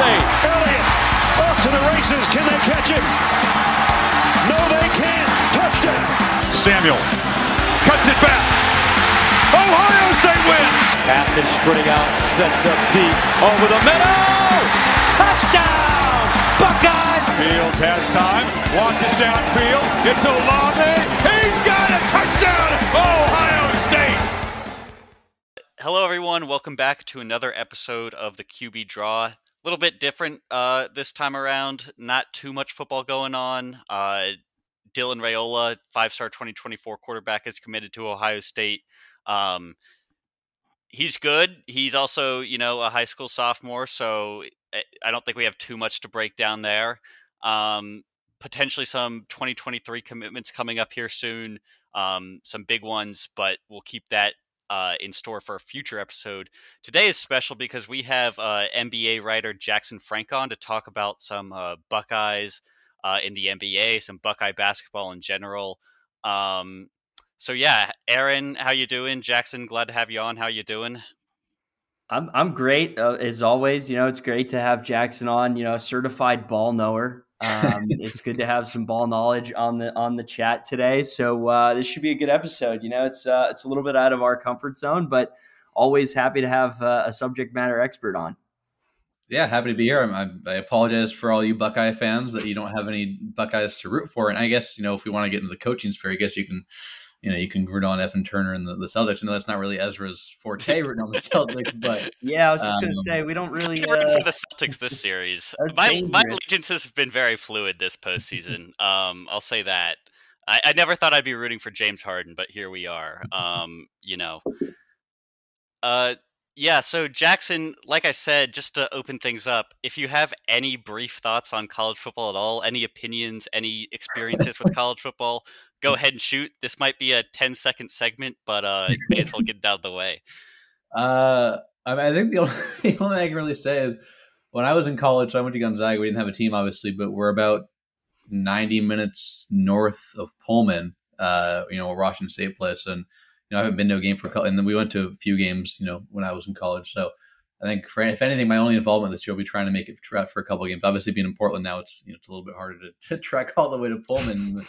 they? Elliott off to the races. Can they catch him? No, they can't. Touchdown. Samuel cuts it back. Ohio State wins. Haskins sprinting out, sets up deep over the middle. Touchdown, Buckeyes. Fields has time, launches downfield. It's Olave. He's got a touchdown, Ohio State. Hello, everyone. Welcome back to another episode of the QB Draw. A little bit different uh, this time around. Not too much football going on. Uh, Dylan Raiola, five-star 2024 quarterback, is committed to Ohio State. Um, he's good. He's also, you know, a high school sophomore, so eh, I don't think we have too much to break down there. Um, potentially some 2023 commitments coming up here soon. Um, some big ones, but we'll keep that uh, in store for a future episode. Today is special because we have uh, NBA writer Jackson Frank on to talk about some uh, Buckeyes uh, in the NBA, some Buckeye basketball in general. Um, so yeah, Aaron, how you doing? Jackson, glad to have you on. How you doing? I'm I'm great uh, as always. You know, it's great to have Jackson on. You know, certified ball knower. Um, it's good to have some ball knowledge on the on the chat today. So uh, this should be a good episode. You know, it's uh, it's a little bit out of our comfort zone, but always happy to have uh, a subject matter expert on. Yeah, happy to be here. I, I apologize for all you Buckeye fans that you don't have any Buckeyes to root for. And I guess you know if we want to get into the coaching sphere, I guess you can you know, you can root on Evan Turner and the, the Celtics. I know that's not really Ezra's forte rooting on the Celtics, but yeah, I was just um, gonna say we don't really uh, for the Celtics this series. my my allegiances have been very fluid this postseason. um, I'll say that. I, I, never thought I'd be rooting for James Harden, but here we are. Um, you know, uh, yeah. So Jackson, like I said, just to open things up, if you have any brief thoughts on college football at all, any opinions, any experiences with college football, go ahead and shoot. This might be a 10 second segment, but uh, may as well get it out of the way. Uh, I, mean, I think the only, the only thing I can really say is when I was in college, I went to Gonzaga. We didn't have a team, obviously, but we're about 90 minutes north of Pullman, uh, you know, Washington State plays. And, you know, I haven't been to a game for, a couple and then we went to a few games, you know, when I was in college. So I think, for, if anything, my only involvement this year will be trying to make it for a couple of games. Obviously, being in Portland now, it's, you know, it's a little bit harder to, to trek all the way to Pullman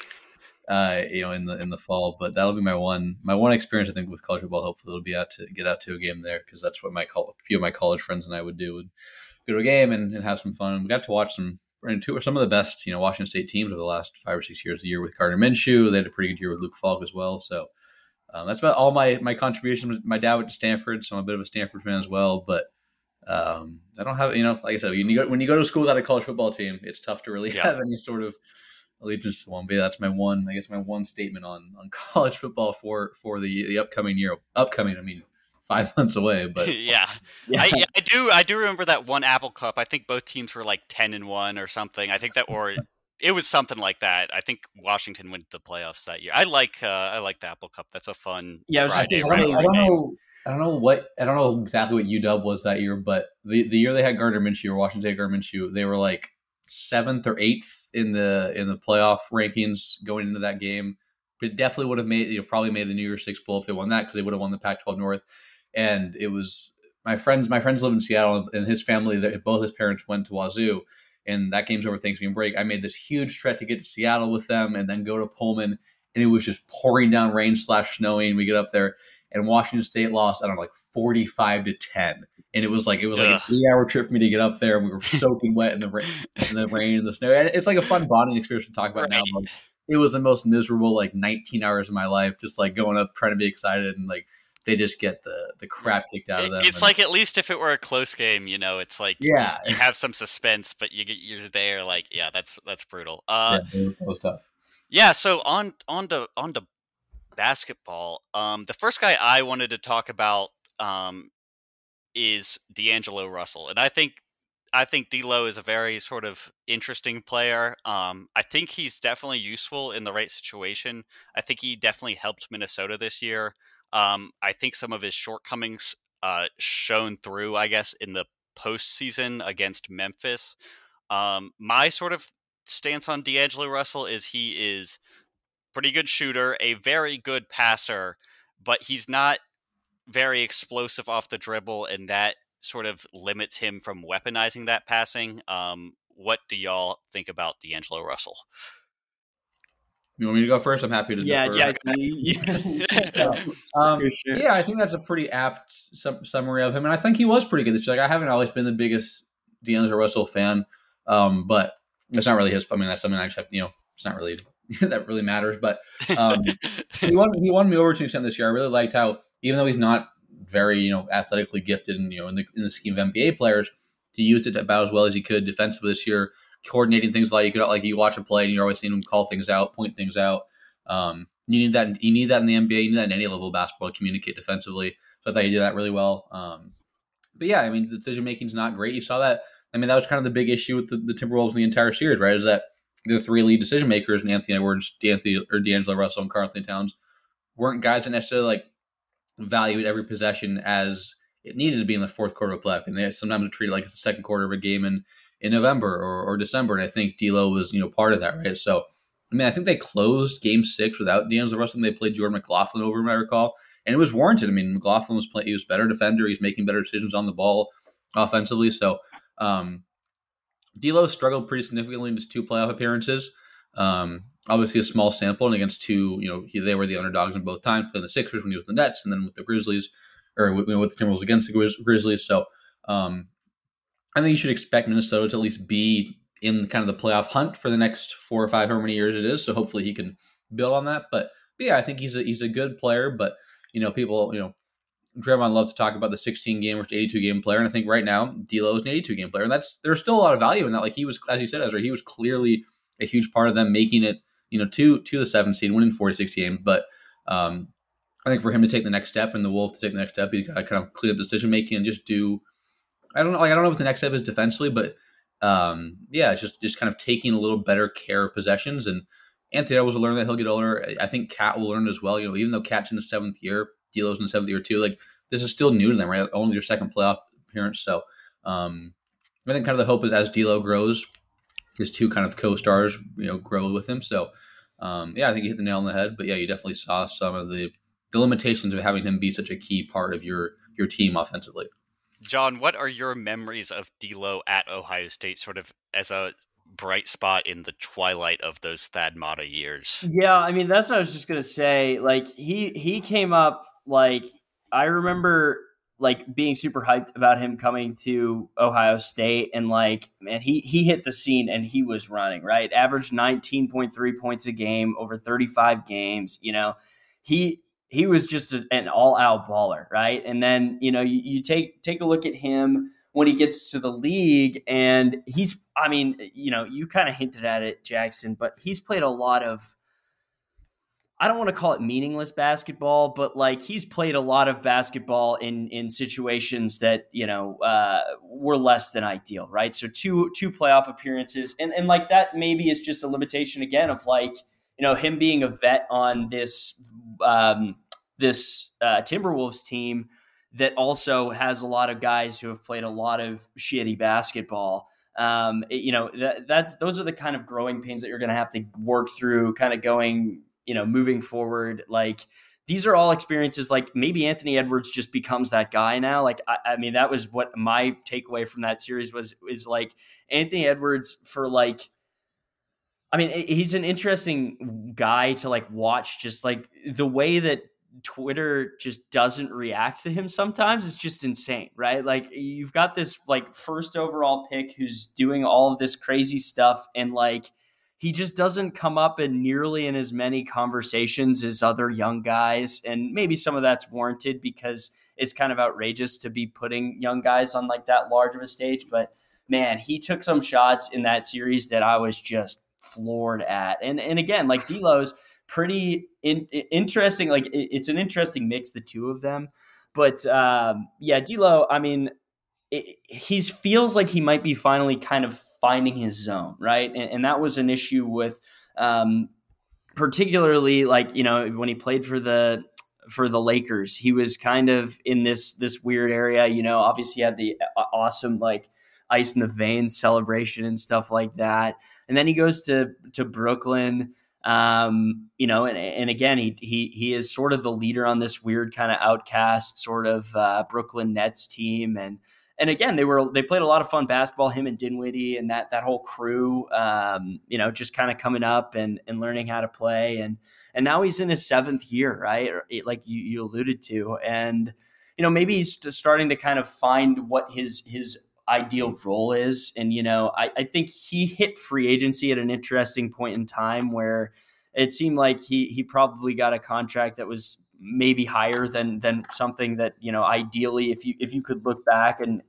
uh, you know, in the in the fall. But that'll be my one my one experience. I think with college football. Hopefully, it'll be out to get out to a game there because that's what my a few of my college friends and I would do would go to a game and, and have some fun. We got to watch some two or some of the best you know Washington State teams over the last five or six years. The year with Gardner Minshew, they had a pretty good year with Luke Falk as well. So. Um, that's about all my my contributions. My dad went to Stanford, so I'm a bit of a Stanford fan as well. But um, I don't have, you know, like I said, when you go, when you go to school without a college football team, it's tough to really yeah. have any sort of allegiance to one. But yeah, that's my one. I guess my one statement on on college football for for the the upcoming year. Upcoming, I mean, five months away. But yeah, yeah. I, I, do. I do remember that one Apple Cup. I think both teams were like ten and one or something. I think that or it was something like that. I think Washington went to the playoffs that year. I like uh, I like the Apple Cup. That's a fun. Yeah, Friday, I, don't, I don't know. I don't know what I don't know exactly what UW was that year, but the, the year they had Gardner Minshew or Washington Gardner Minshew, they were like seventh or eighth in the in the playoff rankings going into that game. But it definitely would have made you know, probably made the New Year's Six bowl if they won that because they would have won the Pac-12 North. And it was my friends. My friends live in Seattle, and his family, both his parents went to Wazoo, and that game's over Thanksgiving break. I made this huge trek to get to Seattle with them, and then go to Pullman, and it was just pouring down rain slash snowing. We get up there, and Washington State lost. I don't know, like forty five to ten, and it was like it was like Ugh. a three hour trip for me to get up there. And we were soaking wet in the rain, in the rain and the snow. And it's like a fun bonding experience to talk about right. now. But it was the most miserable like nineteen hours of my life, just like going up trying to be excited and like they just get the the crap kicked out of them. It's and, like at least if it were a close game, you know, it's like yeah, you, you have some suspense, but you get you're there. Like yeah, that's that's brutal. Uh, yeah, it was, it was tough. Yeah, so on on to on to basketball. Um, the first guy I wanted to talk about um, is D'Angelo Russell, and I think I think D'Lo is a very sort of interesting player. Um, I think he's definitely useful in the right situation. I think he definitely helped Minnesota this year. Um, I think some of his shortcomings uh, shown through, I guess, in the postseason against Memphis. Um, my sort of stance on D'Angelo Russell is he is pretty good shooter, a very good passer, but he's not very explosive off the dribble, and that sort of limits him from weaponizing that passing. Um, what do y'all think about D'Angelo Russell? You want me to go first? I'm happy to. Yeah, defer. yeah, Um, sure. Yeah, I think that's a pretty apt sum- summary of him, and I think he was pretty good this year. Like, I haven't always been the biggest D'Angelo Russell fan, um, but it's not really his. I mean, that's something I just have. You know, it's not really that really matters. But um, he won. He won me over to an extent this year. I really liked how, even though he's not very you know athletically gifted, and you know in the in the scheme of NBA players, he used it about as well as he could defensively this year, coordinating things like you could like you watch a play and you're always seeing him call things out, point things out. Um, you need that. You need that in the NBA. You need that in any level of basketball. Communicate defensively. So I thought he did that really well. Um, but yeah, I mean, the decision making is not great. You saw that. I mean, that was kind of the big issue with the, the Timberwolves in the entire series, right? Is that the three lead decision makers, and Anthony Edwards, D'Anthony or D'Angelo Russell, and Karl Towns, weren't guys that necessarily like valued every possession as it needed to be in the fourth quarter of a play. And they sometimes treat it like it's the second quarter of a game in in November or, or December. And I think D'Lo was you know part of that, right? So I mean, I think they closed Game Six without D'Angelo Russell. They played Jordan McLaughlin over him, I recall, and it was warranted. I mean, McLaughlin was playing; he was better defender. He's making better decisions on the ball offensively. So, um, D'Lo struggled pretty significantly in his two playoff appearances. Um, obviously, a small sample, and against two, you know, he, they were the underdogs in both times, playing the Sixers when he was the Nets, and then with the Grizzlies, or with, with the Timberwolves against the Grizz- Grizzlies. So, um, I think you should expect Minnesota to at least be in kind of the playoff hunt for the next four or five, however many years it is. So hopefully he can build on that. But, but yeah, I think he's a he's a good player. But you know, people, you know, Draymond loves to talk about the 16 game versus 82 game player, and I think right now D'Lo is an 82 game player, and that's there's still a lot of value in that. Like he was, as you said, Ezra, he was clearly a huge part of them making it, you know, to to the seventh seed, winning 46 games. But um, I think for him to take the next step and the Wolves to take the next step, he's got to kind of clean up decision making and just do. I don't know, like I don't know what the next step is defensively, but um, yeah, just just kind of taking a little better care of possessions. And Anthony Edwards will learn that he'll get older. I think KAT will learn as well. You know, even though KAT's in the seventh year, D'Lo's in the seventh year too. Like this is still new to them, right? Only their second playoff appearance. So um, I think kind of the hope is as D'Lo grows, his two kind of co-stars, you know, grow with him. So um, yeah, I think you hit the nail on the head. But yeah, you definitely saw some of the the limitations of having him be such a key part of your your team offensively. John, what are your memories of D'Lo at Ohio State, sort of as a bright spot in the twilight of those Thad Matta years? Yeah, I mean that's what I was just gonna say. Like he he came up like I remember like being super hyped about him coming to Ohio State and like man he he hit the scene and he was running right? Averaged 19.3 points a game over 35 games you know? He he was just a, an all out baller right? And then you know you, you take take a look at him when he gets to the league and he's I mean you know you kind of hinted at it Jackson but he's played a lot of I don't want to call it meaningless basketball, but like he's played a lot of basketball in in situations that you know uh, were less than ideal, right? So two two playoff appearances, and and like that maybe is just a limitation again of like you know him being a vet on this um, this uh, Timberwolves team that also has a lot of guys who have played a lot of shitty basketball. Um, it- you know that, that's those are the kind of growing pains that you're going to have to work through, kind of going you know, moving forward, like these are all experiences like maybe Anthony Edwards just becomes that guy now. Like, I, I, mean, that was what my takeaway from that series was, is like Anthony Edwards for like, I mean, he's an interesting guy to like watch, just like the way that Twitter just doesn't react to him sometimes is just insane, right? Like you've got this like first overall pick who's doing all of this crazy stuff and like, he just doesn't come up in nearly in as many conversations as other young guys. And maybe some of that's warranted because it's kind of outrageous to be putting young guys on like that large of a stage. But man he took some shots in that series that i was just floored at. And and again like D'Lo's pretty in, interesting like it, it's an interesting mix the two of them. But um yeah D'Lo I mean he feels like he might be finally kind of finding his zone, right? And, and that was an issue with, um, particularly like you know when he played for the for the Lakers, he was kind of in this this weird area. You know, obviously had the uh, awesome like ice in the veins celebration and stuff like that, and then he goes to to Brooklyn. Um, you know, and, and again, he he he is sort of the leader on this weird kind of outcast sort of uh, Brooklyn Nets team, and and again, they were they played a lot of fun basketball. Him and Dinwiddie and that that whole crew, um, you know, just kind of coming up and and learning how to play. And and now he's in his seventh year, right? Like you you alluded to, and you know maybe he's starting to kind of find what his his ideal role is. And you know, I, I think he hit free agency at an interesting point in time where it seemed like he he probably got a contract that was maybe higher than than something that you know ideally if you if you could look back and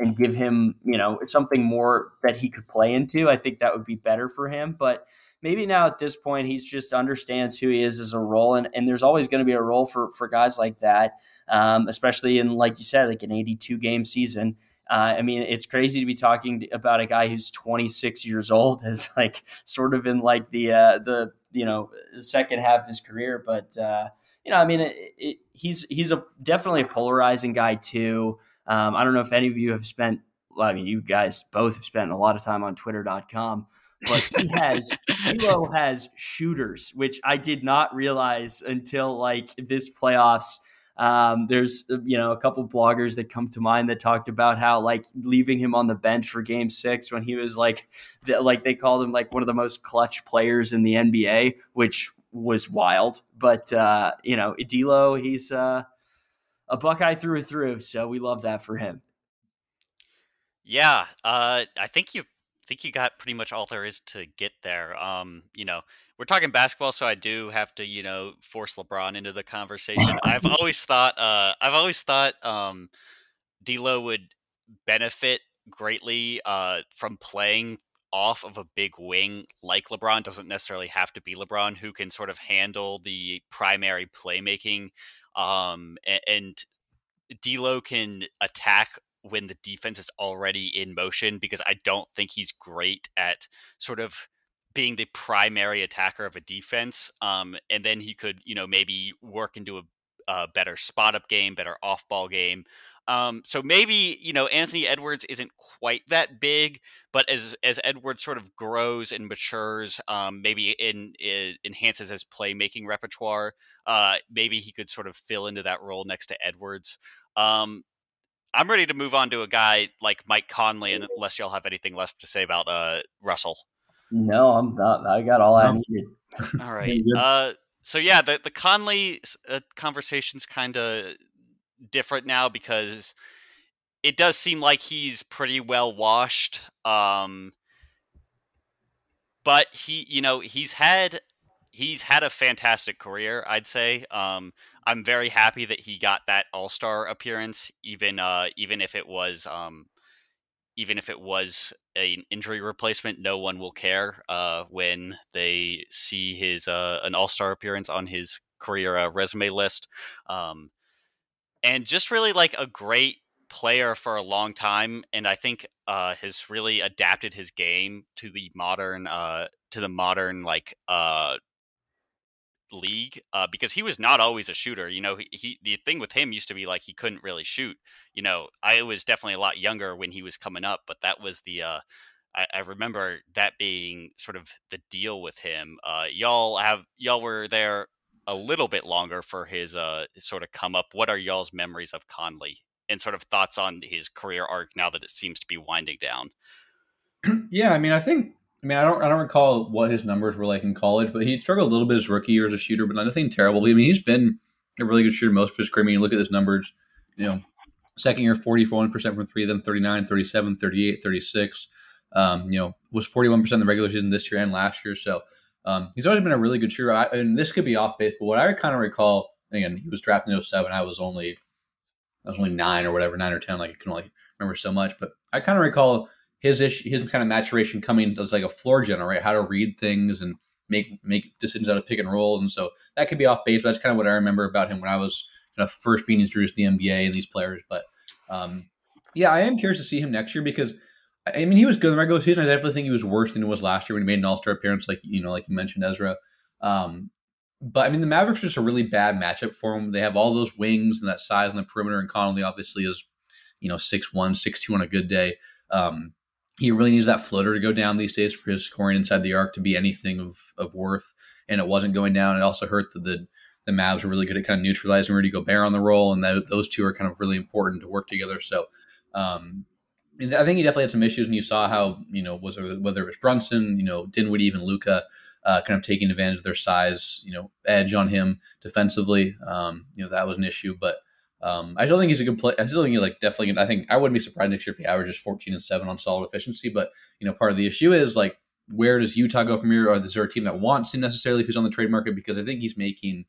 and give him, you know, something more that he could play into, I think that would be better for him. But maybe now at this point, he's just understands who he is as a role, and, and there's always going to be a role for for guys like that, um, especially in like you said, like an 82 game season. Uh, I mean, it's crazy to be talking about a guy who's 26 years old, as like sort of in like the uh, the you know second half of his career. But uh, you know, I mean, it, it, he's he's a definitely a polarizing guy too. Um, I don't know if any of you have spent, well, I mean, you guys both have spent a lot of time on twitter.com, but he has, D'Lo has shooters, which I did not realize until like this playoffs. Um, there's you know a couple bloggers that come to mind that talked about how like leaving him on the bench for Game Six when he was like like they called him like one of the most clutch players in the NBA, which was wild. But uh, you know, D'Lo, he's uh, a Buckeye through and through. So we love that for him. Yeah, uh, I think you think you got pretty much all there is to get there. Um, you know, we're talking basketball, so I do have to, you know, force LeBron into the conversation. I've always thought, uh, I've always thought, um, D'Lo would benefit greatly uh, from playing off of a big wing like LeBron. Doesn't necessarily have to be LeBron who can sort of handle the primary playmaking um, and, and D'Lo can attack when the defense is already in motion because I don't think he's great at sort of being the primary attacker of a defense. Um, and then he could, you know, maybe work into a, a better spot up game, better off ball game. Um, so maybe you know Anthony Edwards isn't quite that big, but as as Edwards sort of grows and matures, um, maybe in, in, enhances his playmaking repertoire, uh, maybe he could sort of fill into that role next to Edwards. Um, I'm ready to move on to a guy like Mike Conley, unless y'all have anything left to say about uh, Russell. No, I'm not. I got all I needed. All right. Uh, so yeah, the the Conley uh, conversation's kind of different now because it does seem like he's pretty well washed. Um, but he, you know, he's had he's had a fantastic career. I'd say. Um, I'm very happy that he got that All Star appearance, even uh, even if it was um, even if it was an injury replacement. No one will care uh, when they see his uh, an All Star appearance on his career uh, resume list. Um, and just really like a great player for a long time and i think uh, has really adapted his game to the modern uh, to the modern like uh, league uh, because he was not always a shooter you know he, he, the thing with him used to be like he couldn't really shoot you know i was definitely a lot younger when he was coming up but that was the uh, I, I, remember that being sort of the deal with him uh, y'all have y'all were there a little bit longer for his uh sort of come up. What are y'all's memories of Conley and sort of thoughts on his career arc now that it seems to be winding down? yeah, I mean, I think I mean, I don't, I don't recall what his numbers were like in college, but he struggled a little bit his rookie year as a shooter, but nothing terrible. I mean, he's been a really good shooter most of his career. I mean, you look at his numbers, you know, second year, 41% from three, then 39, 37, 38, 36. Um, you know, was 41% in the regular season this year and last year. So, um, he's always been a really good shooter. I, and this could be off base, but what I kind of recall, again, he was drafted in 07. I was only, I was only nine or whatever, nine or 10. Like I can only remember so much, but I kind of recall his issue, his kind of maturation coming as like a floor general, right? How to read things and make, make decisions out of pick and rolls. And so that could be off base, but that's kind of what I remember about him when I was kind of first being introduced to the NBA and these players. But, um, yeah, I am curious to see him next year because I mean, he was good in the regular season. I definitely think he was worse than he was last year when he made an All Star appearance, like you know, like you mentioned, Ezra. Um, but I mean, the Mavericks are just a really bad matchup for him. They have all those wings and that size on the perimeter, and Conley obviously is, you know, six one, six two on a good day. Um, he really needs that floater to go down these days for his scoring inside the arc to be anything of, of worth. And it wasn't going down. It also hurt that the the Mavs were really good at kind of neutralizing Rudy Gobert on the roll, and that, those two are kind of really important to work together. So um, I think he definitely had some issues, and you saw how you know was whether it was Brunson, you know Dinwiddie, even Luka, uh, kind of taking advantage of their size, you know, edge on him defensively. Um, you know that was an issue, but um, I still think he's a good play. I still think he's like definitely. I think I wouldn't be surprised next year if he averages 14 and seven on solid efficiency. But you know, part of the issue is like where does Utah go from here? Or is there a team that wants him necessarily if he's on the trade market? Because I think he's making.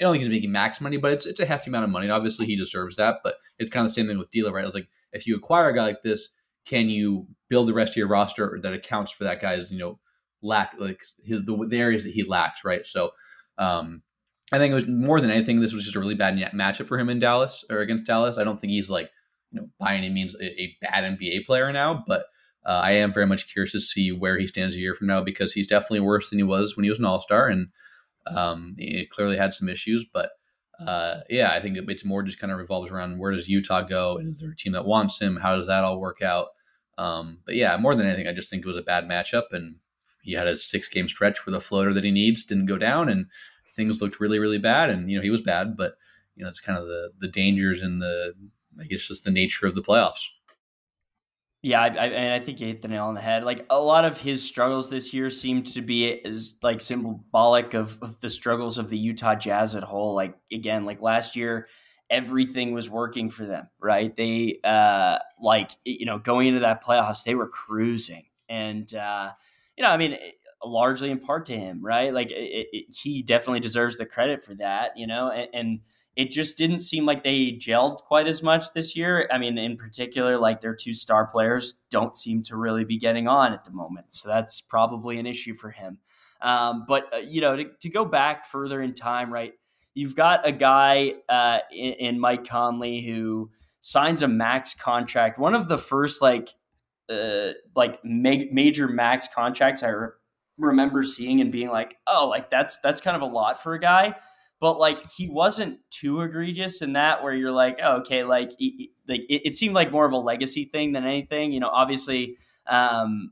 I don't think he's making max money, but it's it's a hefty amount of money. And obviously, he deserves that. But it's kind of the same thing with D'Lo, right? It's like if you acquire a guy like this, can you build the rest of your roster that accounts for that guy's you know lack like his the, the areas that he lacks, right? So um, I think it was more than anything, this was just a really bad matchup for him in Dallas or against Dallas. I don't think he's like you know by any means a, a bad NBA player now, but uh, I am very much curious to see where he stands a year from now because he's definitely worse than he was when he was an All Star, and um, he clearly had some issues, but. Uh, yeah, I think it's more just kind of revolves around where does Utah go, and is there a team that wants him? How does that all work out? Um, but yeah, more than anything, I just think it was a bad matchup, and he had a six game stretch where the floater that he needs didn't go down, and things looked really, really bad. And you know, he was bad, but you know, it's kind of the the dangers and the I guess just the nature of the playoffs. Yeah, I, I, I think you hit the nail on the head. Like a lot of his struggles this year seem to be as like symbolic of, of the struggles of the Utah Jazz at whole. Like again, like last year, everything was working for them, right? They uh like you know going into that playoffs, they were cruising, and uh, you know, I mean, largely in part to him, right? Like it, it, he definitely deserves the credit for that, you know, and, and it just didn't seem like they gelled quite as much this year. I mean, in particular, like their two star players don't seem to really be getting on at the moment. So that's probably an issue for him. Um, but, uh, you know, to, to, go back further in time, right? You've got a guy uh, in, in, Mike Conley who signs a max contract. One of the first, like, uh, like ma- major max contracts I re- remember seeing and being like, oh, like that's that's kind of a lot for a guy. But like he wasn't too egregious in that where you're like, oh, okay, like like it, it, seemed like more of a legacy thing than anything. You know, obviously um,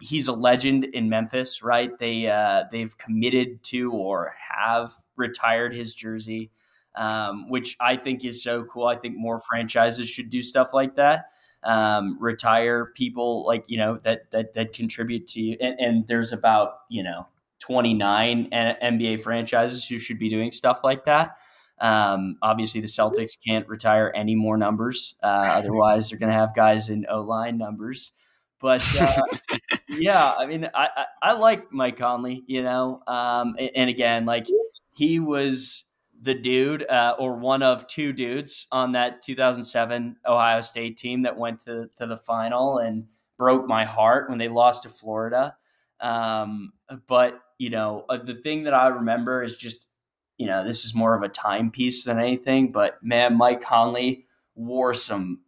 he's a legend in Memphis, right? They uh, they've committed to or have retired his jersey, um, which I think is so cool. I think more franchises should do stuff like that um, retire people like you know that that that contribute to you. And, and there's about you know 29 NBA franchises who should be doing stuff like that. Um, obviously, the Celtics can't retire any more numbers, uh, otherwise they're going to have guys in O line numbers. But uh, yeah, I mean, I, I, I like Mike Conley, you know, um, and, and again, like he was the dude uh, or one of two dudes on that 2007 Ohio State team that went to, to the final and broke my heart when they lost to Florida. Um, but, you know, uh, the thing that I remember is just, you know, this is more of a timepiece than anything, but man, Mike Conley wore some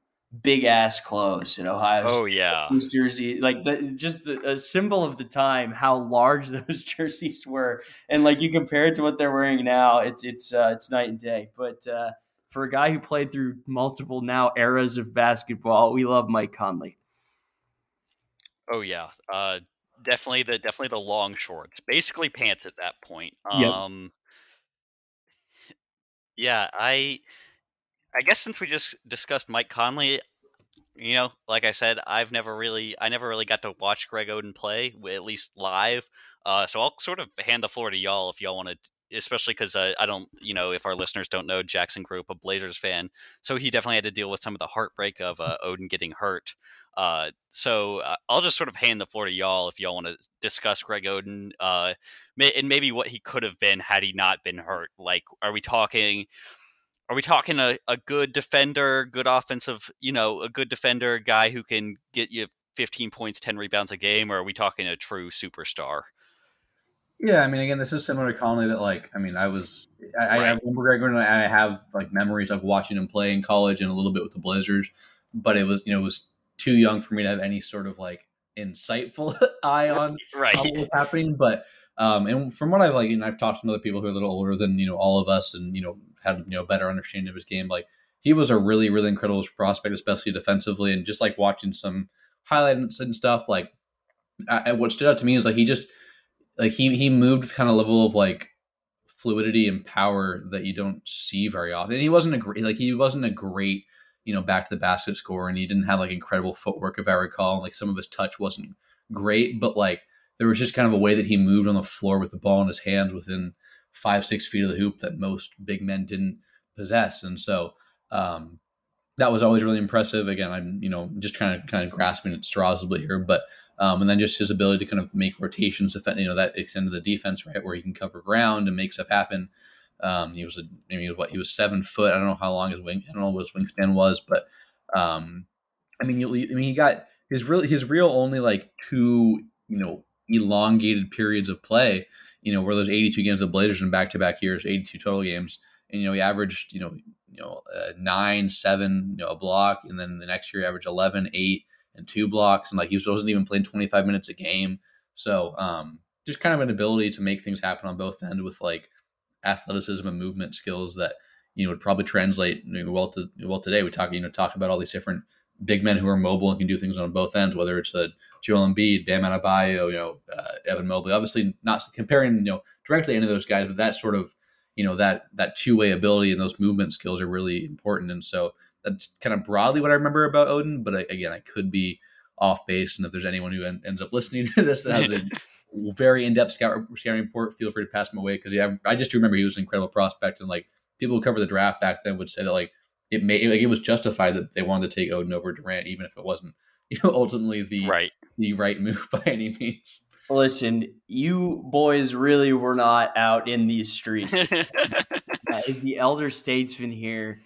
big ass clothes in Ohio. Oh yeah, these jersey like the, just the, a symbol of the time. How large those jerseys were, and like you compare it to what they're wearing now, it's it's uh, it's night and day. But uh, for a guy who played through multiple now eras of basketball, we love Mike Conley. Oh yeah, uh, definitely the definitely the long shorts, basically pants at that point. Um, yep. Yeah, I I guess since we just discussed Mike Conley, you know, like I said, I've never really, I never really got to watch Greg Oden play, at least live. Uh, so I'll sort of hand the floor to y'all if y'all want to, especially because uh, I don't, you know, if our listeners don't know, Jackson grew up a Blazers fan, so he definitely had to deal with some of the heartbreak of uh, Oden getting hurt. Uh, so uh, I'll just sort of hand the floor to y'all if y'all want to discuss Greg Oden uh, and maybe what he could have been had he not been hurt. Like, are we talking? Are we talking a, a good defender, good offensive, you know, a good defender, guy who can get you 15 points, 10 rebounds a game, or are we talking a true superstar? Yeah, I mean, again, this is similar to Conley. That like, I mean, I was, I, right. I remember Greg and I have like memories of watching him play in college and a little bit with the Blazers, but it was, you know, it was too young for me to have any sort of like insightful eye on right. what was happening. But um, and from what I've like, and I've talked to other people who are a little older than you know all of us, and you know had you know a better understanding of his game. Like he was a really really incredible prospect, especially defensively, and just like watching some highlights and stuff. Like I, what stood out to me is like he just like he he moved with kind of level of like fluidity and power that you don't see very often. And he wasn't a great like he wasn't a great you know, back to the basket score, and he didn't have like incredible footwork, if I recall. Like some of his touch wasn't great, but like there was just kind of a way that he moved on the floor with the ball in his hands within five, six feet of the hoop that most big men didn't possess. And so um, that was always really impressive. Again, I'm, you know, just kind of kind of grasping at straws a bit here, but um, and then just his ability to kind of make rotations, you know, that extended the defense, right, where he can cover ground and make stuff happen. Um, he was, a, I mean, he was what he was seven foot. I don't know how long his wing, I don't know what his wingspan was, but um, I mean, you, I mean, he got his real, his real only like two, you know, elongated periods of play. You know, where those 82 games of Blazers in back to back years, 82 total games, and you know, he averaged, you know, you know, uh, nine, seven, you know, a block, and then the next year, averaged 11, eight, and two blocks, and like he wasn't even playing 25 minutes a game. So, um, just kind of an ability to make things happen on both ends with like athleticism and movement skills that you know would probably translate well to well today. We talk you know talk about all these different big men who are mobile and can do things on both ends, whether it's a Joel Embiid, Bam Adebayo, you know, uh, Evan Mobley. Obviously, not comparing you know directly any of those guys, but that sort of you know that that two way ability and those movement skills are really important. And so that's kind of broadly what I remember about Oden. But again, I could be off base, and if there's anyone who en- ends up listening to this that has a very in-depth scout, scouting report, feel free to pass him away because yeah, I just remember he was an incredible prospect, and like people who cover the draft back then would say that like it may like it was justified that they wanted to take Oden over Durant, even if it wasn't you know ultimately the right the right move by any means. Listen, you boys really were not out in these streets. As the elder statesman here,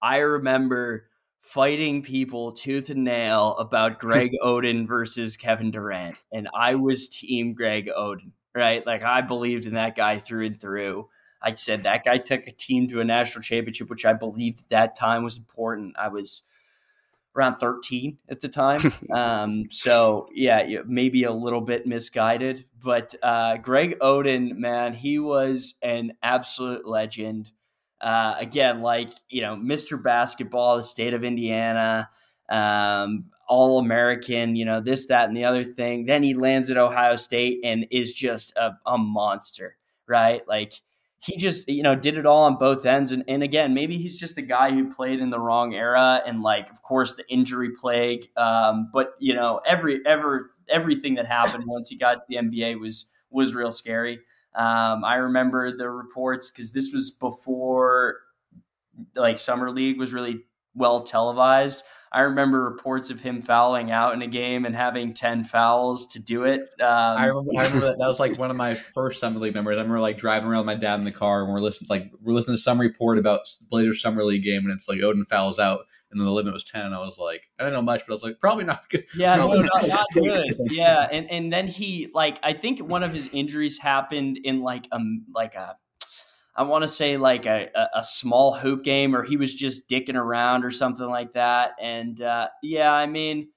I remember fighting people tooth and nail about Greg Oden versus Kevin Durant, and I was team Greg Oden, right? Like I believed in that guy through and through. I said that guy took a team to a national championship, which I believed at that time was important. I was around 13 at the time. Um, so yeah, maybe a little bit misguided, but uh, Greg Oden, man, he was an absolute legend. Uh, again, like you know, Mr. Basketball, the state of Indiana, um, All American, you know, this, that, and the other thing. Then he lands at Ohio State and is just a, a monster, right? Like he just you know did it all on both ends. And, and again maybe he's just a guy who played in the wrong era and like of course the injury plague um, but you know every ever everything that happened once he got to the nba was was real scary. Um, i remember the reports because this was before like summer league was really well televised I remember reports of him fouling out in a game and having ten fouls to do it. Um, I remember, I remember that. That was like one of my first summer league memories. I remember like driving around with my dad in the car and we're listening like we're listening to some report about Blazers summer league game and it's like Oden fouls out and then the limit was ten. And I was like, I don't know much, but I was like, probably not good. Yeah, no, not, not good. yeah, and and then he like I think one of his injuries happened in like a like a I want to say like a, a, small hoop game, or he was just dicking around or something like that. And uh, yeah, I mean,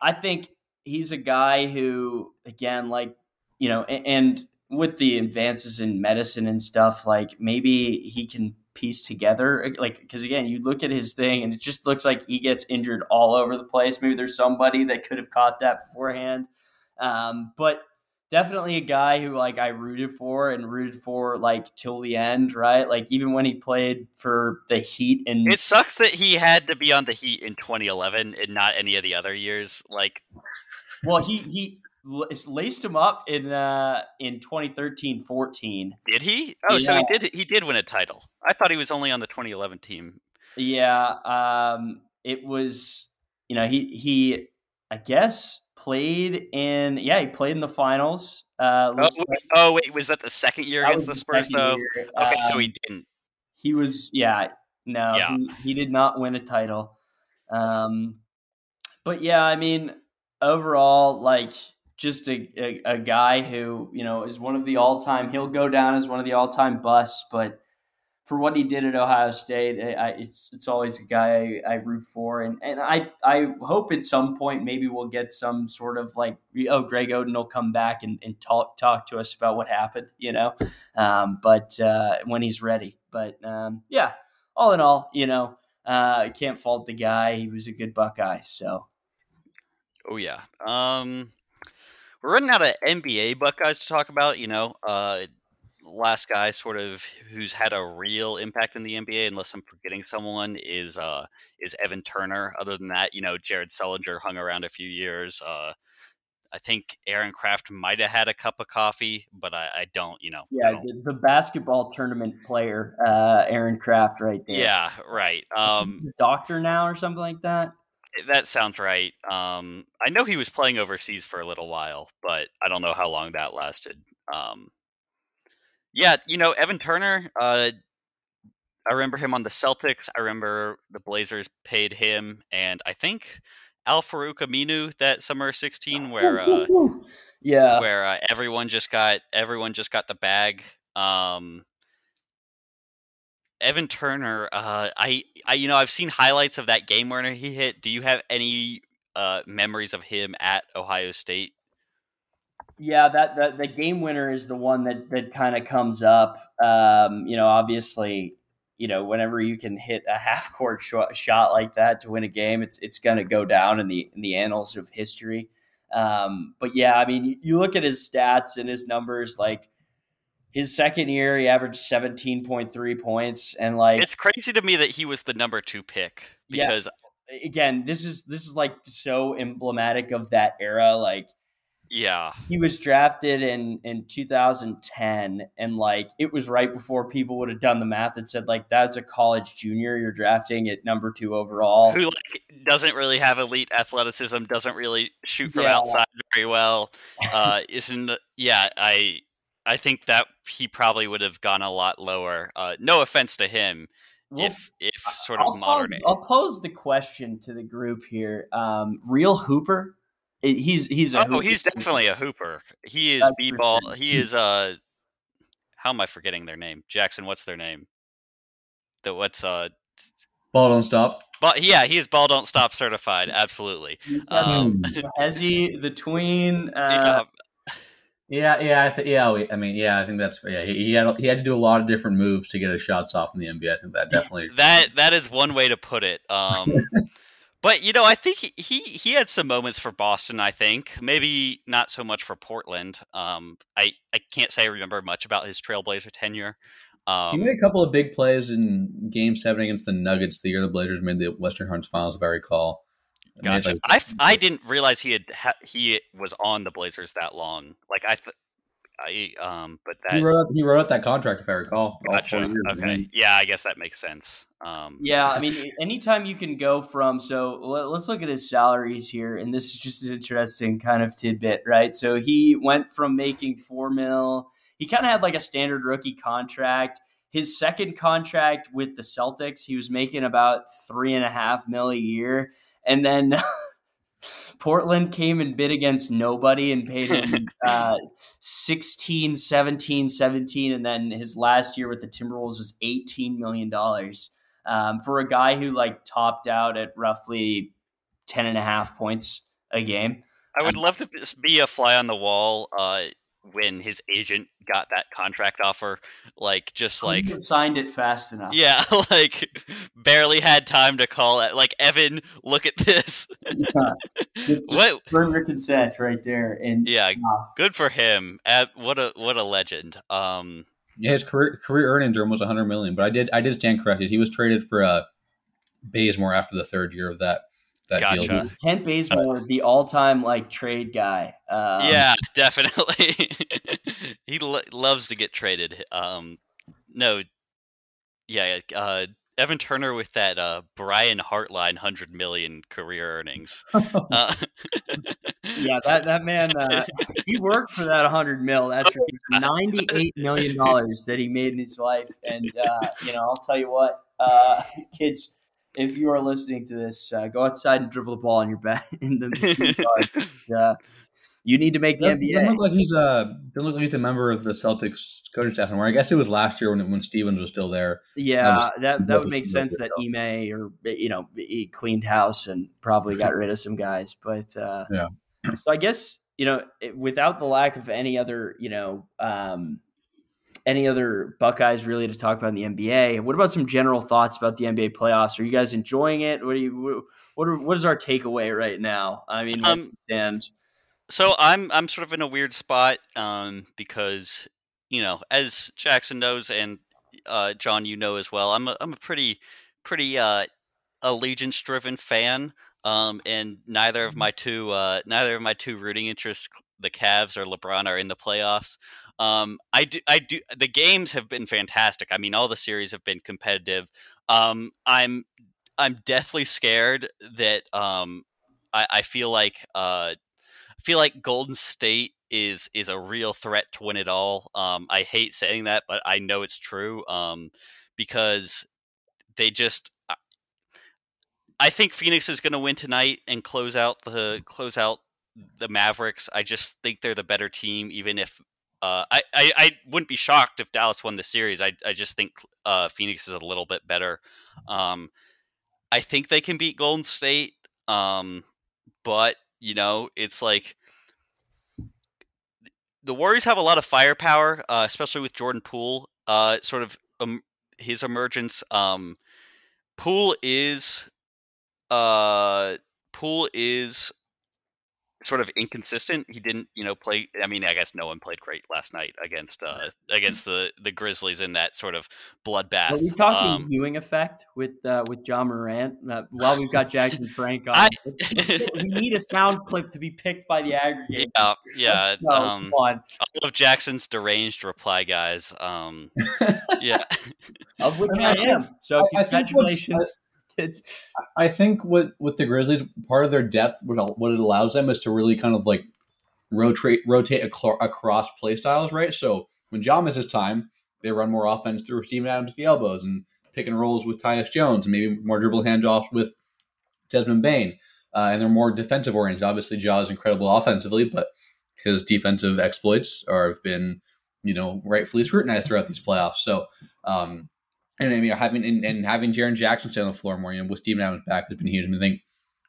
I think he's a guy who, again, like you know, and, and with the advances in medicine and stuff, like maybe he can piece together, like because again, you look at his thing and it just looks like he gets injured all over the place. Maybe there's somebody that could have caught that beforehand, um, but definitely a guy who like I rooted for and rooted for like till the end, right? Like even when he played for the Heat and It sucks that he had to be on the Heat in 2011 and not any of the other years. Like Well, he he laced him up in uh in 2013-14. Did he? Oh, yeah. so he did he did win a title. I thought he was only on the 2011 team. Yeah, um it was you know, he he I guess played in yeah he played in the finals. Uh, oh, wait, oh, wait, was that the second year against the Spurs though? Year. Okay, um, so he didn't. He was yeah no yeah. He, he, did not win a title. Um, but yeah, I mean overall like just a, a, a guy who you know is one of the all time. He'll go down as one of the all time busts, but for what he did at Ohio State, I, it's it's always a guy I, I, root for, and and I I hope at some point maybe we'll get some sort of like oh Greg Oden will come back and, and talk talk to us about what happened, you know, um, but uh, when he's ready. But um, yeah, all in all, you know, uh, I can't fault the guy. He was a good Buckeye, so. Oh yeah. Um, we're running out of NBA Buckeyes to talk about. You know, uh, last guy sort of who's had a real impact in the NBA, unless I'm forgetting someone, is uh is Evan Turner. Other than that, you know, Jared Sullinger hung around a few years. Uh, I think Aaron Craft might have had a cup of coffee, but I, I don't, you know. Yeah, don't. the, the, basketball tournament player, uh, Aaron Craft, right there. Yeah, right. Um, doctor now or something like that. That sounds right. Um, I know he was playing overseas for a little while, but I don't know how long that lasted. Um, yeah, you know, Evan Turner. Uh, I remember him on the Celtics. I remember the Blazers paid him, and I think Al Farouq Aminu that summer '16, where uh, yeah, where uh, everyone just got everyone just got the bag. Um, Evan Turner, uh, I, I, you know, I've seen highlights of that game winner he hit. Do you have any uh, memories of him at Ohio State? Yeah, that, that the game winner is the one that that kind of comes up. Um, you know, obviously, you know, whenever you can hit a half court sh- shot like that to win a game, it's it's going to go down in the in the annals of history. Um, but yeah, I mean, you look at his stats and his numbers, like his second year, he averaged seventeen point three points, and like it's crazy to me that he was the number two pick because yeah, again, this is this is like so emblematic of that era, like yeah. He was drafted in in 2010 and like it was right before people would have done the math and said like that's a college junior you're drafting at number 2 overall. Who like doesn't really have elite athleticism, doesn't really shoot from yeah. outside very well. Uh isn't yeah, I I think that he probably would have gone a lot lower. Uh no offense to him. Well, if if sort of I'll modern pose, I'll pose the question to the group here. Um real hooper he's he's a oh hooper. he's definitely a hooper. He is b ball. He is uh how am I forgetting their name? Jackson, what's their name? The what's uh ball don't stop. But yeah, he is ball don't stop certified. Absolutely. Um, Hezzy the tween. Uh, yeah, yeah, I th- yeah. I mean, yeah, I think that's yeah. He, he, had he had to do a lot of different moves to get his shots off in the NBA. I think that definitely that that is one way to put it. Um, But you know, I think he, he, he had some moments for Boston. I think maybe not so much for Portland. Um, I I can't say I remember much about his Trailblazer tenure. Um, he made a couple of big plays in Game Seven against the Nuggets the year the Blazers made the Western Conference Finals. If I recall. Gotcha. Like, I, I didn't realize he had he was on the Blazers that long. Like I th- I um, but that he wrote out, he wrote out that contract if I recall. Gotcha. Years, okay. Yeah, I guess that makes sense. Um, yeah, I mean, anytime you can go from so let, us look at his salaries here, and this is just an interesting kind of tidbit, right? So he went from making four mil. He kind of had like a standard rookie contract. His second contract with the Celtics, he was making about three and a half mil a year, and then. Portland came and bid against nobody and paid him uh, 16, 17, 17. And then his last year with the Timberwolves was $18 million um, for a guy who like topped out at roughly 10 and a half points a game. I would um, love to be a fly on the wall uh, when his agent got that contract offer. Like, just like signed it fast enough. Yeah, like barely had time to call it. Like, Evan, look at this. yeah. what further consent right there, and yeah, uh, good for him. what a what a legend. Um, yeah, his career career earnings are almost 100 million. But I did I did stand corrected. He was traded for uh, Bazemore after the third year of that that gotcha. deal. Kent Bazemore, uh, the all-time like trade guy. Um, yeah, definitely. he lo- loves to get traded. Um, no, yeah, uh, Evan Turner with that uh, Brian Hartline hundred million career earnings. uh, yeah, that that man, uh, he worked for that hundred mil. That's ninety eight million dollars that he made in his life, and uh, you know, I'll tell you what, uh, kids if you are listening to this, uh, go outside and dribble the ball in your back in the uh, you need to make the doesn't, NBA. Doesn't look like he's a doesn't look like he's a member of the Celtics coaching staff anymore. I guess it was last year when when Stevens was still there. Yeah, that was, that, that would make sense that Ime or you know he cleaned house and probably got rid of some guys. But uh, yeah, so I guess you know without the lack of any other you know um, any other Buckeyes really to talk about in the NBA. What about some general thoughts about the NBA playoffs? Are you guys enjoying it? What do you what are, what is our takeaway right now? I mean, um, and so I'm I'm sort of in a weird spot um, because you know, as Jackson knows and uh, John, you know as well, I'm a, I'm a pretty pretty uh, allegiance driven fan. Um, and neither of my two uh, neither of my two rooting interests, the Cavs or LeBron, are in the playoffs. Um, I do I do the games have been fantastic. I mean, all the series have been competitive. Um, I'm I'm deathly scared that um, I, I feel like uh, feel like Golden State is is a real threat to win it all. Um, I hate saying that, but I know it's true um, because they just I think Phoenix is going to win tonight and close out the close out the Mavericks. I just think they're the better team, even if uh, I, I, I wouldn't be shocked if Dallas won the series. I I just think uh, Phoenix is a little bit better. Um, I think they can beat Golden State, um, but you know it's like the Warriors have a lot of firepower, uh, especially with Jordan Poole. Uh, sort of um, his emergence. Um, Poole is uh, Poole is sort of inconsistent. He didn't, you know, play. I mean, I guess no one played great last night against uh, against the the Grizzlies in that sort of bloodbath. Are we talking um, viewing effect with uh, with Ja Morant? Uh, while we've got Jackson Frank on, I, we need a sound clip to be picked by the aggregate. Yeah, yeah. Go, um, all of Jackson's deranged reply, guys. Um, yeah, of which I, I am. So I, congratulations it's I think with with the Grizzlies, part of their depth, what it allows them is to really kind of like rotate rotate across play styles, right? So when Ja misses time, they run more offense through Steven Adams at the elbows and pick and rolls with Tyus Jones, and maybe more dribble handoffs with Desmond Bane. Uh, and they're more defensive oriented. Obviously, Ja is incredible offensively, but his defensive exploits are have been, you know, rightfully scrutinized throughout these playoffs. So um, and I mean having and, and having Jaren Jackson stay on the floor more, you know, with Steven Adams back has been huge. I, mean, I think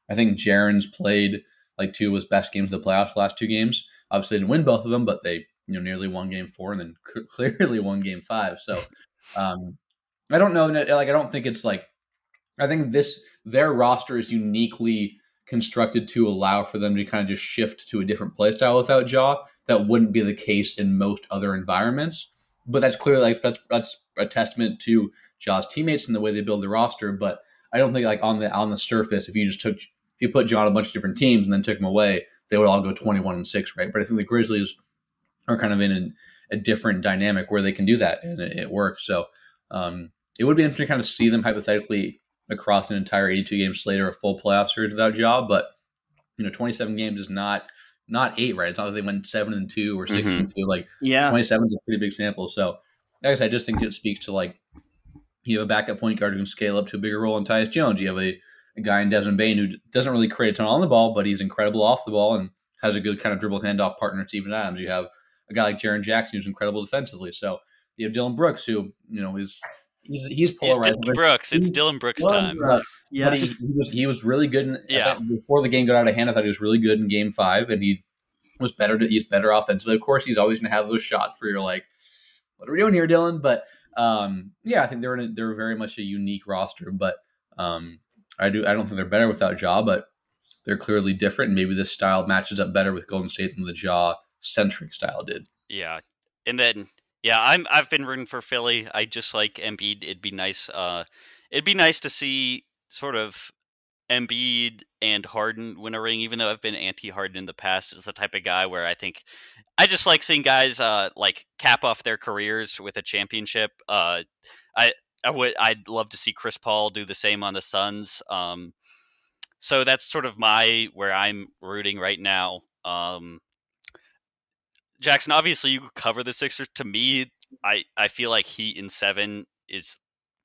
I think Jaren's played like two of his best games of the playoffs the last two games. Obviously, didn't win both of them, but they you know nearly won game four and then clearly won game five. So um, I don't know. Like I don't think it's like I think this their roster is uniquely constructed to allow for them to kind of just shift to a different play style without Ja. That wouldn't be the case in most other environments but that's clearly like that's that's a testament to Ja's teammates and the way they build the roster. But I don't think like on the on the surface, if you just took if you put Ja on a bunch of different teams and then took him away, they would all go twenty one and six, right? But I think the Grizzlies are kind of in an, a different dynamic where they can do that and it, it works. So um, it would be interesting to kind of see them hypothetically across an entire eighty two game slate or a full playoff series without Ja, but you know, twenty seven games is not not eight, right? It's not like they went seven and two or 6 mm-hmm. and two. Like yeah, twenty seven is a pretty big sample. So I guess I just think it speaks to like you have a backup point guard who can scale up to a bigger role in Tyus Jones. You have a, a guy in Desmond Bane who doesn't really create a ton on the ball, but he's incredible off the ball and has a good kind of dribble handoff partner, Steven Adams. You have a guy like Jaren Jackson who's incredible defensively. So you have Dillon Brooks who you know is he's he's polarized. It's Dillon Brooks. It's Dillon Brooks time. Brooks. Yeah, he, he, was he was really good. In, yeah, before the game got out of hand, I thought he was really good in Game Five, and he was better to he's better offensively. Of course, he's always going to have those shots where you're like, "What are we doing here, Dillon?" But um, yeah, I think they're in a, they're very much a unique roster. But um, I do I don't think they're better without Ja, but they're clearly different. And maybe this style matches up better with Golden State than the Ja centric style did. Yeah, and then yeah, I'm I've been rooting for Philly. I just like Embiid. It'd be nice. Uh, it'd be nice to see sort of Embiid and Harden win a ring, even though I've been anti-Harden in the past. Is the type of guy where I think I just like seeing guys uh, like cap off their careers with a championship. Uh, I I would I'd love to see Chris Paul do the same on the Suns. Um, so that's sort of my where I'm rooting right now. Um, Jackson, obviously you cover the Sixers. To me, I I feel like Heat in seven is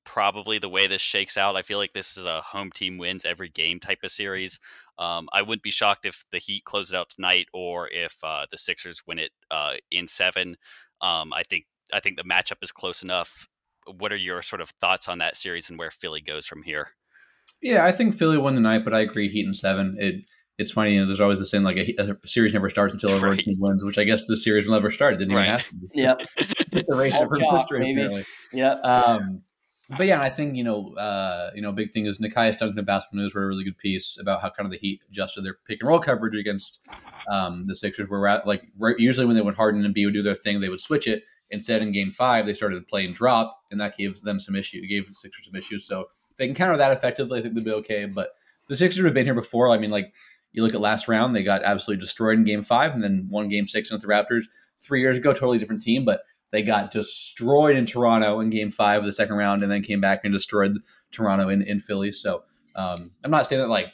probably the way this shakes out. I feel like this is a home team wins every game type of series. Um, I wouldn't be shocked if the Heat close it out tonight or if uh, the Sixers win it uh, in seven. Um, I think I think the matchup is close enough. What are your sort of thoughts on that series and where Philly goes from here? Yeah, I think Philly won the night, but I agree Heat in seven. It it's funny, you know, there's always the same like a, a series never starts until a right. wins, which I guess the series will never start. It didn't right. even have to. Yeah, it's a race from history. Yeah. Um, but yeah, I think you know, uh, you know, big thing is Nekias Duncan of Basketball News wrote a really good piece about how kind of the Heat adjusted their pick and roll coverage against um, the Sixers. Where at, like right, usually when they would Harden and B would do their thing, they would switch it, Instead, in Game Five, they started playing drop, and that gave them some issue. It gave the Sixers some issues. So if they can counter that effectively. I think they'll be okay. But the Sixers have been here before. I mean, like you look at last round, they got absolutely destroyed in Game Five, and then won Game Six with the Raptors three years ago. Totally different team, but they got destroyed in Toronto in Game Five of the second round, and then came back and destroyed Toronto in in Philly. So um, I'm not saying that like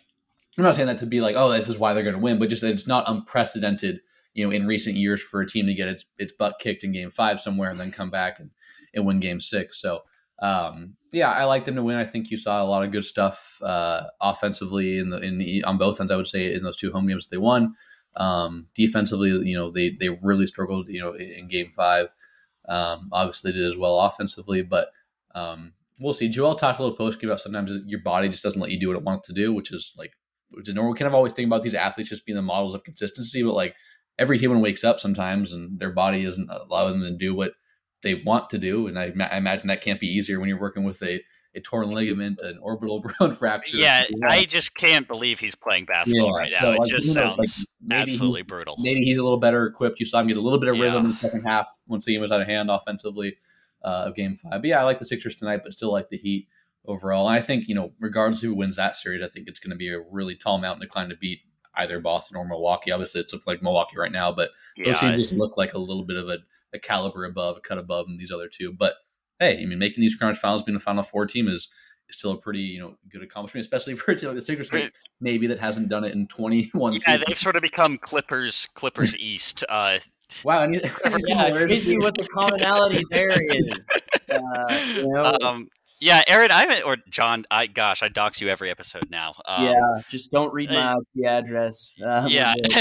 I'm not saying that to be like, oh, this is why they're going to win, but just that it's not unprecedented, you know, in recent years for a team to get its its butt kicked in Game Five somewhere and then come back and and win Game Six. So um, yeah, I like them to win. I think you saw a lot of good stuff uh, offensively in the in the, on both ends. I would say in those two home games they won. Um, defensively, you know, they they really struggled, you know, in Game Five. Um, obviously, did as well offensively, but um, we'll see. Joel talked a little post game about sometimes your body just doesn't let you do what it wants to do, which is like which is normal. We kind of always think about these athletes just being the models of consistency, but like every human wakes up sometimes and their body isn't allowing them to do what they want to do. And I, I imagine that can't be easier when you're working with a, a torn ligament, an orbital bone fracture. Yeah, I just can't believe he's playing basketball yeah, right so now. Like, it just sounds like absolutely brutal. Maybe he's a little better equipped. You saw him get a little bit of rhythm yeah. in the second half once the game was out of hand offensively uh, of game five. But yeah, I like the Sixers tonight, but still like the Heat overall. And I think, you know, regardless of who wins that series, I think it's going to be a really tall mountain to climb to beat either Boston or Milwaukee. Obviously, it's like Milwaukee right now, but yeah, those teams just look like a little bit of a, a, caliber above, a cut above than these other two. But hey, I mean, making these conference finals, being a Final Four team is, is still a pretty you know good accomplishment, especially for a team like the Sixers, right. maybe that hasn't done it in 21 yeah, seasons. they've sort of become Clippers, Clippers East. Uh, Wow, and yeah, crazy what the commonality there is. Uh, you know, um, yeah, Aaron, I or John, I gosh, I dox you every episode now. Um, yeah, just don't read my IP address. Uh, yeah,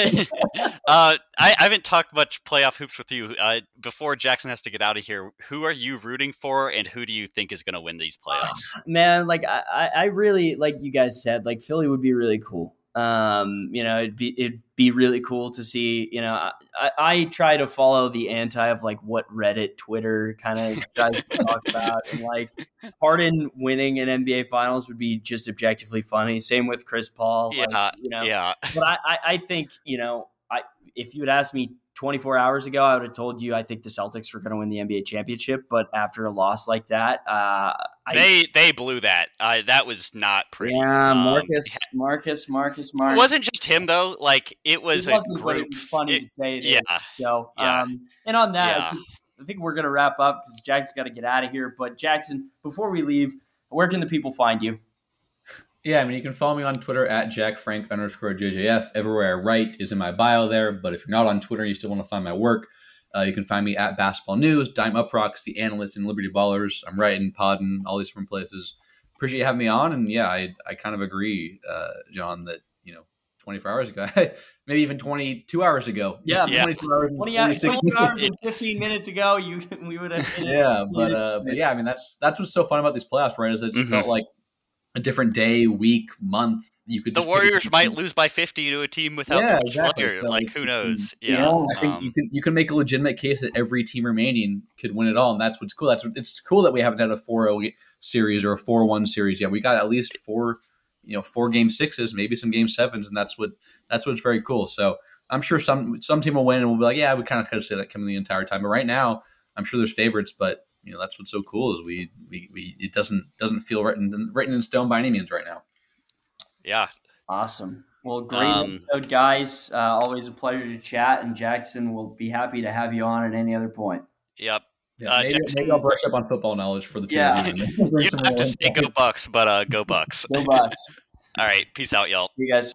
uh, I, I, haven't talked much playoff hoops with you. Uh, before Jackson has to get out of here, who are you rooting for, and who do you think is going to win these playoffs? Man, like I, I really like you guys said, like Philly would be really cool. Um, you know, it'd be it'd be really cool to see. You know, I, I try to follow the anti of like what Reddit, Twitter kind of tries to talk about, and like Harden winning an NBA Finals would be just objectively funny. Same with Chris Paul. Yeah, like, you know, yeah. But I, I, I think you know, I if you would ask me 24 hours ago, I would have told you I think the Celtics were going to win the NBA championship. But after a loss like that, uh, they I, they blew that. Uh, that was not pretty. Yeah, Marcus, um, Marcus, Marcus, Marcus. It wasn't just him though. Like it was it a group. Was funny it, to say. It yeah. Is, so, yeah. Um, and on that, yeah. I think we're going to wrap up because Jackson's got to get out of here. But Jackson, before we leave, where can the people find you? Yeah, I mean, you can follow me on Twitter at jackfrank underscore JJF. Everywhere I write is in my bio there. But if you're not on Twitter and you still want to find my work, uh, you can find me at Basketball News, Dime UPROXX, The Analyst, and Liberty Ballers. I'm writing, podding, all these different places. Appreciate you having me on. And yeah, I, I kind of agree, uh, John, that, you know, 24 hours ago, maybe even 22 hours ago. Yeah, yeah. 22 hours, 20 hours, 22 hours and 15 minutes ago, you we would have. yeah, but, uh, but yeah, I mean, that's that's what's so fun about these playoffs, right? Is it just mm-hmm. felt like a different day, week, month. You could the Warriors might lose by fifty to a team without yeah, exactly. so like who knows? Yeah, you know, I think um, you can you can make a legitimate case that every team remaining could win it all, and that's what's cool. That's it's cool that we haven't had a 4-0 series or a 4-1 series yet. We got at least four, you know, four game sixes, maybe some game sevens, and that's what that's what's very cool. So I'm sure some some team will win, and we'll be like, yeah, we kind of could have said that coming the entire time. But right now, I'm sure there's favorites, but you know that's what's so cool is we we, we it doesn't doesn't feel written written in stone by any means right now. Yeah. Awesome. Well, great um, episode, guys. Uh, always a pleasure to chat, and Jackson will be happy to have you on at any other point. Yep. Yeah, uh, maybe, maybe, I'll brush up on football knowledge for the two yeah. of you. you have to say go Bucks, but uh, go Bucks. go Bucks. All right. Peace out, y'all. You guys.